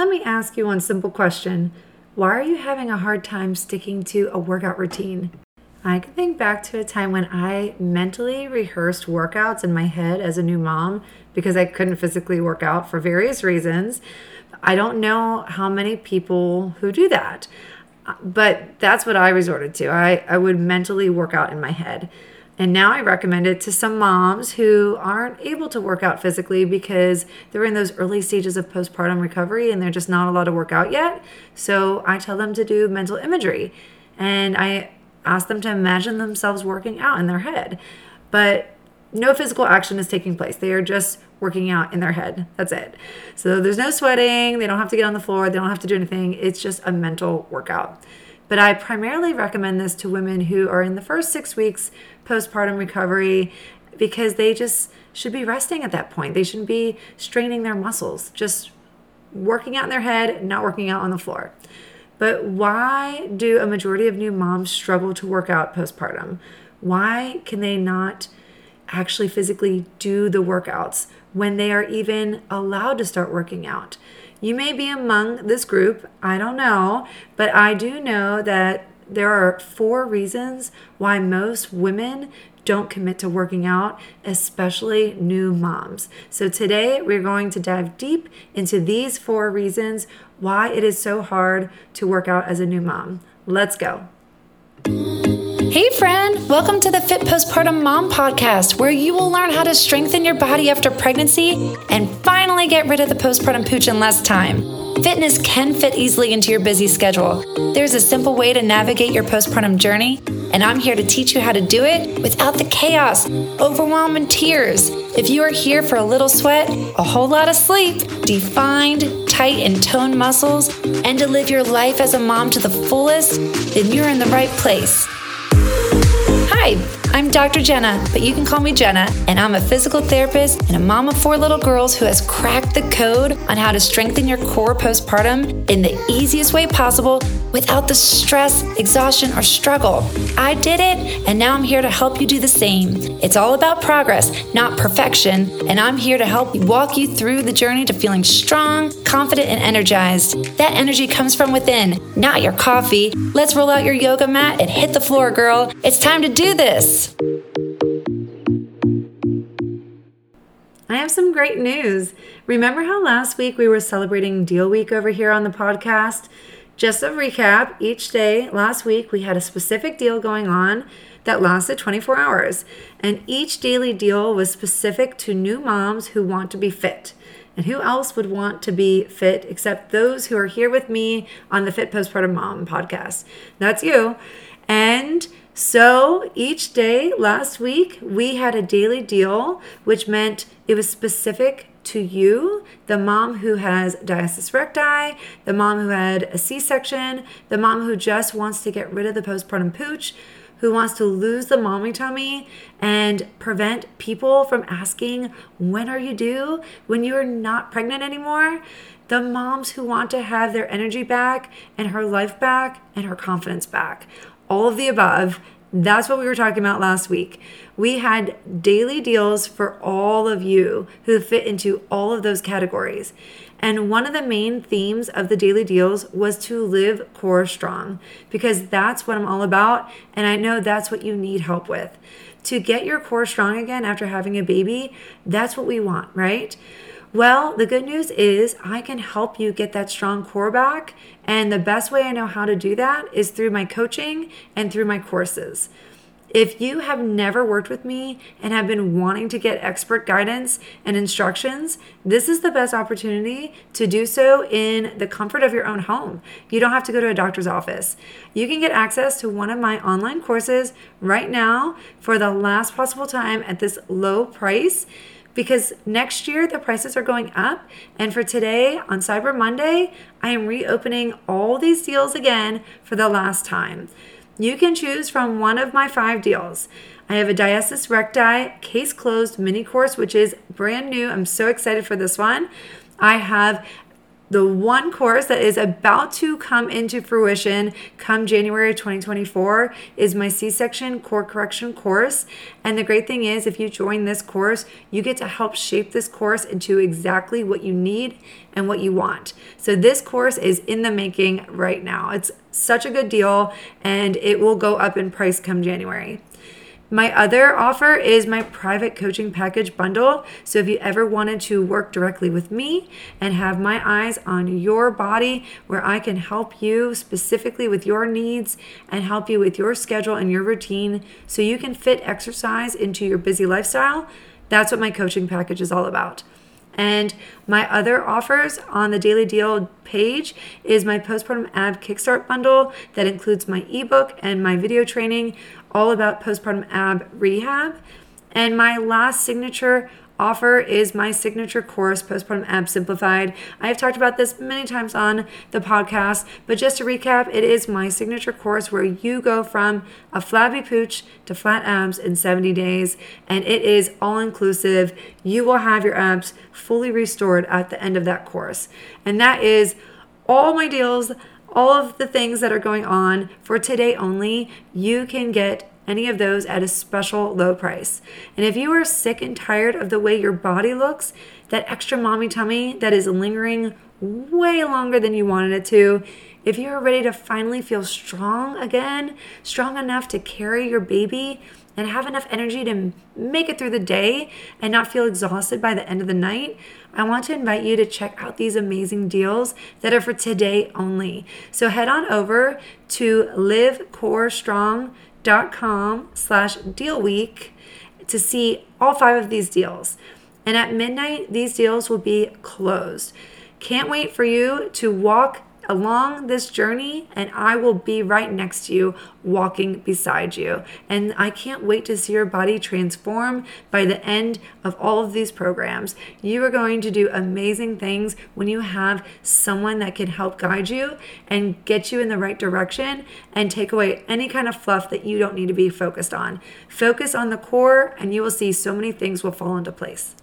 let me ask you one simple question. Why are you having a hard time sticking to a workout routine? I can think back to a time when I mentally rehearsed workouts in my head as a new mom because I couldn't physically work out for various reasons. I don't know how many people who do that, but that's what I resorted to. I, I would mentally work out in my head. And now I recommend it to some moms who aren't able to work out physically because they're in those early stages of postpartum recovery and they're just not allowed to work out yet. So I tell them to do mental imagery. And I ask them to imagine themselves working out in their head. But no physical action is taking place. They are just working out in their head. That's it. So there's no sweating. They don't have to get on the floor. They don't have to do anything. It's just a mental workout. But I primarily recommend this to women who are in the first six weeks postpartum recovery because they just should be resting at that point. They shouldn't be straining their muscles, just working out in their head, not working out on the floor. But why do a majority of new moms struggle to work out postpartum? Why can they not actually physically do the workouts when they are even allowed to start working out? You may be among this group, I don't know, but I do know that there are four reasons why most women don't commit to working out, especially new moms. So today we're going to dive deep into these four reasons why it is so hard to work out as a new mom. Let's go. Hey, friend, welcome to the Fit Postpartum Mom podcast, where you will learn how to strengthen your body after pregnancy and finally get rid of the postpartum pooch in less time. Fitness can fit easily into your busy schedule. There's a simple way to navigate your postpartum journey, and I'm here to teach you how to do it without the chaos, overwhelm, and tears. If you are here for a little sweat, a whole lot of sleep, defined, tight, and toned muscles, and to live your life as a mom to the fullest, then you're in the right place. Hi, I'm Dr. Jena, but you can call me Jena, and I'm a physical therapist and a mom of four little girls who has cracked the code on how to strengthen your core postpartum in the easiest way possible without the stress, exhaustion, or struggle. I did it, and now I'm here to help you do the same. It's all about progress, not perfection, and I'm here to help walk you through the journey to feeling strong, confident, and energized. That energy comes from within, not your coffee. Let's roll out your yoga mat and hit the floor, girl. It's time to do this. I have some great news. Remember how last week we were celebrating Deal Week over here on the podcast? Just a recap each day last week, we had a specific deal going on that lasted 24 hours, and each daily deal was specific to new moms who want to be fit. And who else would want to be fit except those who are here with me on the Fit Postpartum Mom podcast? That's you. And so each day last week, we had a daily deal, which meant it was specific to you, the mom who has diastasis recti, the mom who had a C section, the mom who just wants to get rid of the postpartum pooch, who wants to lose the mommy tummy and prevent people from asking, When are you due? when you're not pregnant anymore. The moms who want to have their energy back and her life back and her confidence back all of the above. That's what we were talking about last week. We had daily deals for all of you who fit into all of those categories. And one of the main themes of the daily deals was to live core strong because that's what I'm all about. And I know that's what you need help with. To get your core strong again after having a baby, that's what we want, right? Well, the good news is I can help you get that strong core back. And the best way I know how to do that is through my coaching and through my courses. If you have never worked with me and have been wanting to get expert guidance and instructions, this is the best opportunity to do so in the comfort of your own home. You don't have to go to a doctor's office. You can get access to one of my online courses right now for the last possible time at this low price because next year the prices are going up. And for today on Cyber Monday, I am reopening all these deals again for the last time. You can choose from one of my five deals. I have a diastasis recti case closed mini course, which is brand new. I'm so excited for this one. I have the one course that is about to come into fruition come January 2024 is my C section core correction course. And the great thing is, if you join this course, you get to help shape this course into exactly what you need and what you want. So, this course is in the making right now. It's such a good deal and it will go up in price come January. My other offer is my private coaching package bundle. So if you ever wanted to work directly with me and have my eyes on your body, where I can help you specifically with your needs and help you with your schedule and your routine so you can fit exercise into your busy lifestyle, that's what my coaching package is all about. And my other offers on the Daily Deal page is my postpartum ab kickstart bundle that includes my ebook and my video training all about postpartum ab rehab. And my last signature offer is my signature course, Postpartum Ab Simplified. I have talked about this many times on the podcast, but just to recap, it is my signature course where you go from a flabby pooch to flat abs in 70 days, and it is all inclusive. You will have your abs fully restored at the end of that course. And that is all my deals all of the things that are going on for today only, you can get any of those at a special low price. And if you are sick and tired of the way your body looks, that extra mommy tummy that is lingering way longer than you wanted it to, if you are ready to finally feel strong again, strong enough to carry your baby and have enough energy to make it through the day and not feel exhausted by the end of the night, I want to invite you to check out these amazing deals that are for today only. So head on over to livecorestrong.com slash deal week to see all five of these deals. And at midnight, these deals will be closed. Can't wait for you to walk along this journey and I will be right next to you, walking beside you. And I can't wait to see your body transform by the end of all of these programs. You are going to do amazing things when you have someone that can help guide you and get you in the right direction and take away any kind of fluff that you don't need to be focused on. Focus on the core, and you will see so many things will fall into place.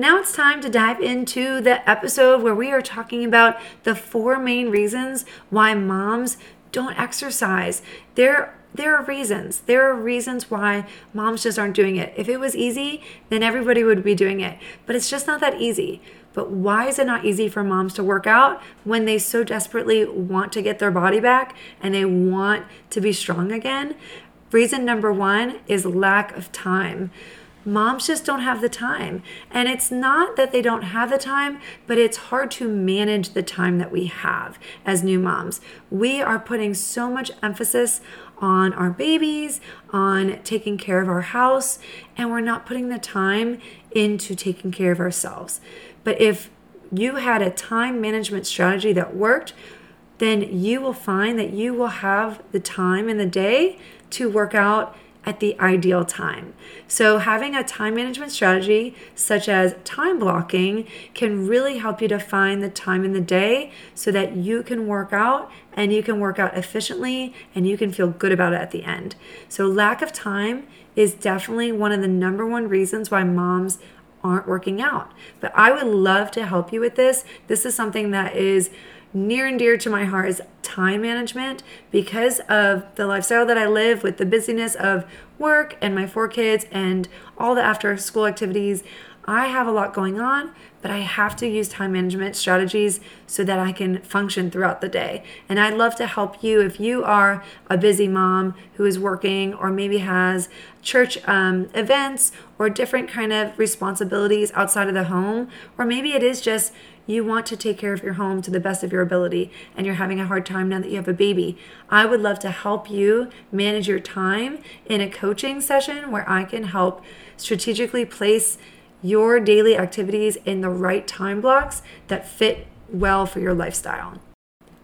Now it's time to dive into the episode where we are talking about the four main reasons why moms don't exercise. There there are reasons. There are reasons why moms just aren't doing it. If it was easy, then everybody would be doing it. But it's just not that easy. But why is it not easy for moms to work out when they so desperately want to get their body back and they want to be strong again? Reason number one is lack of time moms just don't have the time. And it's not that they don't have the time, but it's hard to manage the time that we have as new moms. We are putting so much emphasis on our babies, on taking care of our house, and we're not putting the time into taking care of ourselves. But if you had a time management strategy that worked, then you will find that you will have the time in the day to work out at the ideal time. So, having a time management strategy such as time blocking can really help you to find the time in the day so that you can work out and you can work out efficiently and you can feel good about it at the end. So, lack of time is definitely one of the number one reasons why moms aren't working out. But I would love to help you with this. This is something that is near and dear to my heart is time management because of the lifestyle that I live with the busyness of work and my four kids and all the after school activities. I have a lot going on, but I have to use time management strategies so that I can function throughout the day. And I'd love to help you if you are a busy mom who is working or maybe has church um, events or different kind of responsibilities outside of the home, or maybe it is just you want to take care of your home to the best of your ability and you're having a hard time now that you have a baby. I would love to help you manage your time in a coaching session where I can help strategically place your daily activities in the right time blocks that fit well for your lifestyle.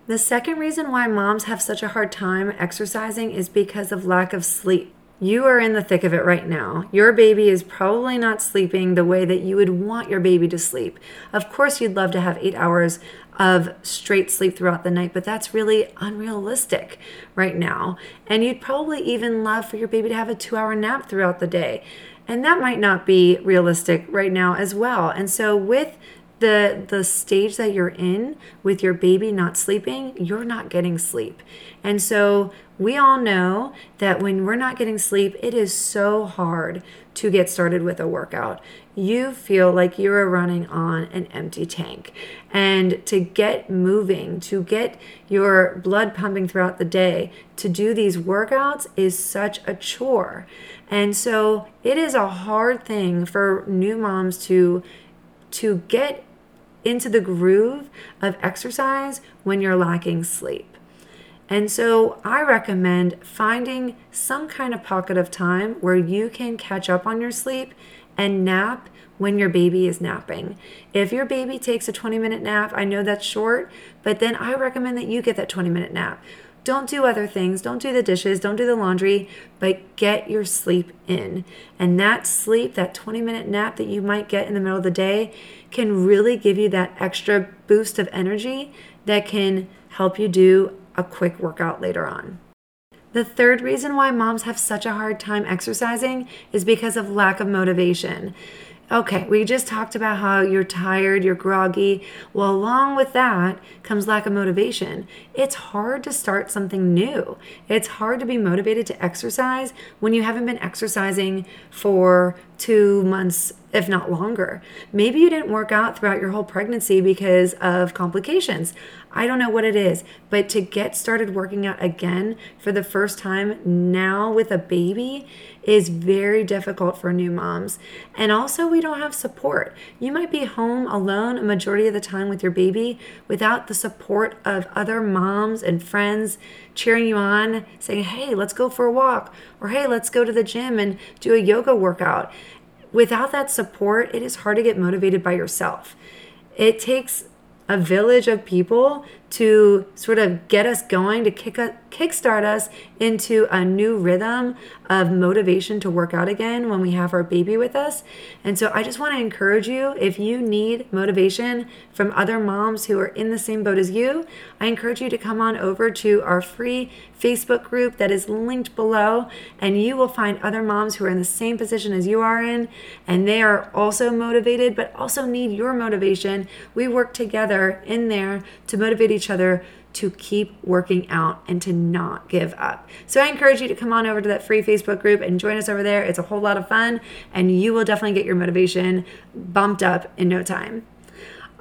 The second reason why moms have such a hard time exercising is because of lack of sleep. You are in the thick of it right now. Your baby is probably not sleeping the way that you would want your baby to sleep. Of course, you'd love to have eight hours of straight sleep throughout the night, but that's really unrealistic right now. And you'd probably even love for your baby to have a two hour nap throughout the day. And that might not be realistic right now as well. And so, with the the stage that you're in with your baby not sleeping, you're not getting sleep. And so we all know that when we're not getting sleep, it is so hard to get started with a workout. You feel like you're running on an empty tank. And to get moving, to get your blood pumping throughout the day, to do these workouts is such a chore. And so it is a hard thing for new moms to to get into the groove of exercise when you're lacking sleep. And so I recommend finding some kind of pocket of time where you can catch up on your sleep and nap when your baby is napping. If your baby takes a 20 minute nap, I know that's short, but then I recommend that you get that 20 minute nap. Don't do other things. Don't do the dishes. Don't do the laundry, but get your sleep in. And that sleep, that 20 minute nap that you might get in the middle of the day, can really give you that extra boost of energy that can help you do a quick workout later on. The third reason why moms have such a hard time exercising is because of lack of motivation. Okay, we just talked about how you're tired, you're groggy. Well, along with that comes lack of motivation. It's hard to start something new. It's hard to be motivated to exercise when you haven't been exercising for two months, if not longer. Maybe you didn't work out throughout your whole pregnancy because of complications. I don't know what it is, but to get started working out again for the first time now with a baby is very difficult for new moms. And also, we don't have support. You might be home alone a majority of the time with your baby without the support of other moms and friends cheering you on, saying, hey, let's go for a walk, or hey, let's go to the gym and do a yoga workout. Without that support, it is hard to get motivated by yourself. It takes a village of people to sort of get us going to kick a, kickstart us into a new rhythm of motivation to work out again when we have our baby with us. And so I just want to encourage you if you need motivation from other moms who are in the same boat as you, I encourage you to come on over to our free Facebook group that is linked below and you will find other moms who are in the same position as you are in and they are also motivated but also need your motivation. We work together in there to motivate each other to keep working out and to not give up. So I encourage you to come on over to that free Facebook group and join us over there. It's a whole lot of fun and you will definitely get your motivation bumped up in no time.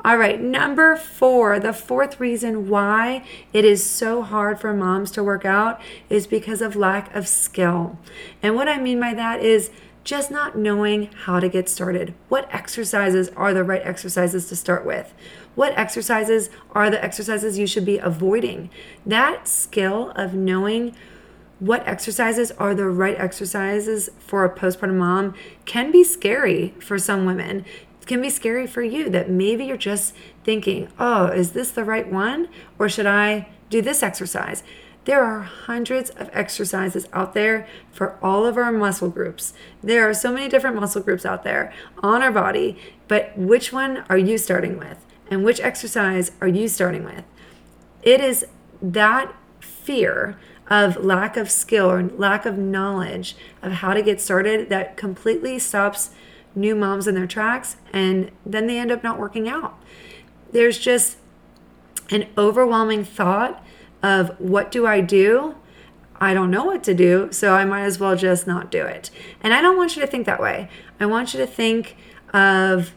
All right, number four, the fourth reason why it is so hard for moms to work out is because of lack of skill. And what I mean by that is just not knowing how to get started. What exercises are the right exercises to start with? What exercises are the exercises you should be avoiding? That skill of knowing what exercises are the right exercises for a postpartum mom can be scary for some women. It can be scary for you that maybe you're just thinking, oh, is this the right one? Or should I do this exercise? There are hundreds of exercises out there for all of our muscle groups. There are so many different muscle groups out there on our body, but which one are you starting with? And which exercise are you starting with? It is that fear of lack of skill or lack of knowledge of how to get started that completely stops new moms in their tracks and then they end up not working out. There's just an overwhelming thought of what do I do? I don't know what to do, so I might as well just not do it. And I don't want you to think that way. I want you to think of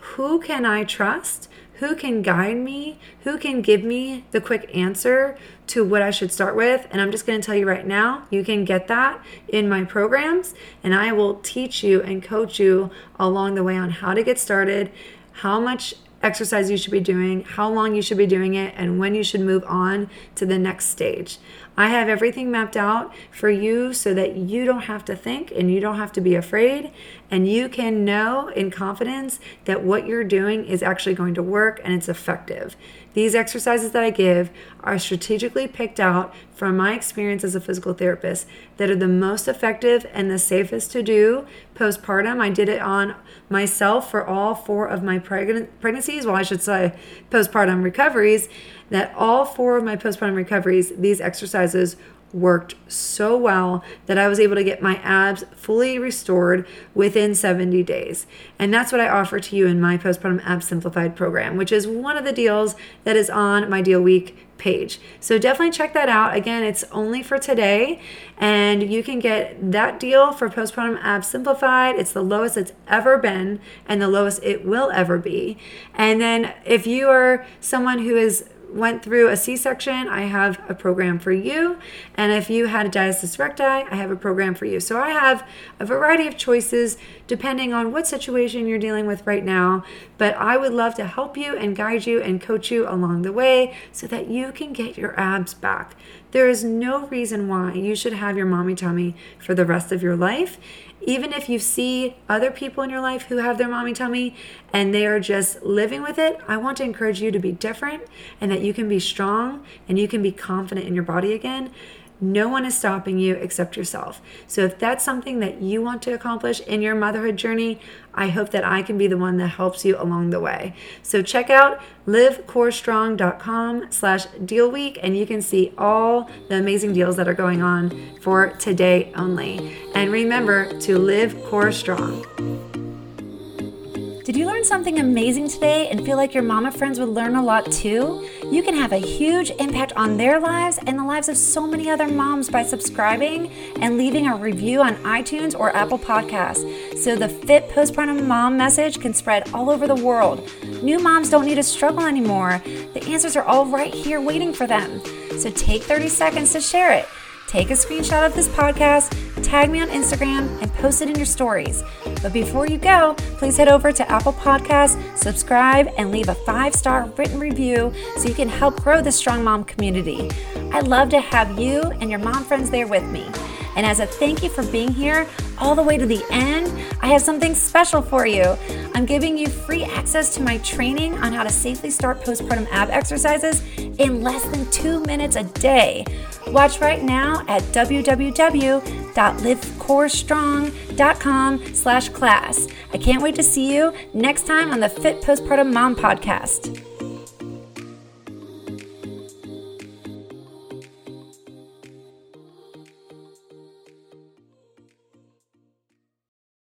who can I trust? Who can guide me? Who can give me the quick answer to what I should start with? And I'm just going to tell you right now, you can get that in my programs, and I will teach you and coach you along the way on how to get started, how much exercise you should be doing, how long you should be doing it, and when you should move on to the next stage. I have everything mapped out for you so that you don't have to think and you don't have to be afraid, and you can know in confidence that what you're doing is actually going to work and it's effective. These exercises that I give are strategically picked out from my experience as a physical therapist that are the most effective and the safest to do postpartum. I did it on myself for all four of my pregnancies, well, I should say postpartum recoveries, that all four of my postpartum recoveries, these exercises worked so well that I was able to get my abs fully restored within 70 days. And that's what I offer to you in my postpartum abs simplified program, which is one of the deals that is on my deal week page. So definitely check that out. Again, it's only for today, and you can get that deal for postpartum abs simplified. It's the lowest it's ever been and the lowest it will ever be. And then if you are someone who is went through a C-section, I have a program for you. And if you had a diastasis recti, I have a program for you. So I have a variety of choices depending on what situation you're dealing with right now. But I would love to help you and guide you and coach you along the way so that you can get your abs back. There is no reason why you should have your mommy tummy for the rest of your life even if you see other people in your life who have their mommy tummy and they are just living with it, I want to encourage you to be different and that you can be strong and you can be confident in your body again. No one is stopping you except yourself. So, if that's something that you want to accomplish in your motherhood journey, I hope that I can be the one that helps you along the way. So, check out livecorestrong.com slash deal week and you can see all the amazing deals that are going on for today only. And remember to live core strong. Did you learn something amazing today and feel like your mama friends would learn a lot too? You can have a huge impact on their lives and the lives of so many other moms by subscribing and leaving a review on iTunes or Apple Podcasts so the fit postpartum mom message can spread all over the world. New moms don't need to struggle anymore. The answers are all right here waiting for them. So take 30 seconds to share it. Take a screenshot of this podcast, tag me on Instagram, and post it in your stories. But before you go, please head over to Apple Podcasts, subscribe, and leave a five star written review so you can help grow the Strong Mom community. I'd love to have you and your mom friends there with me. And as a thank you for being here all the way to the end, I have something special for you. I'm giving you free access to my training on how to safely start postpartum ab exercises in less than two minutes a day. Watch right now at www.livecorestrong.com slash class. I can't wait to see you next time on the Fit Postpartum Mom podcast.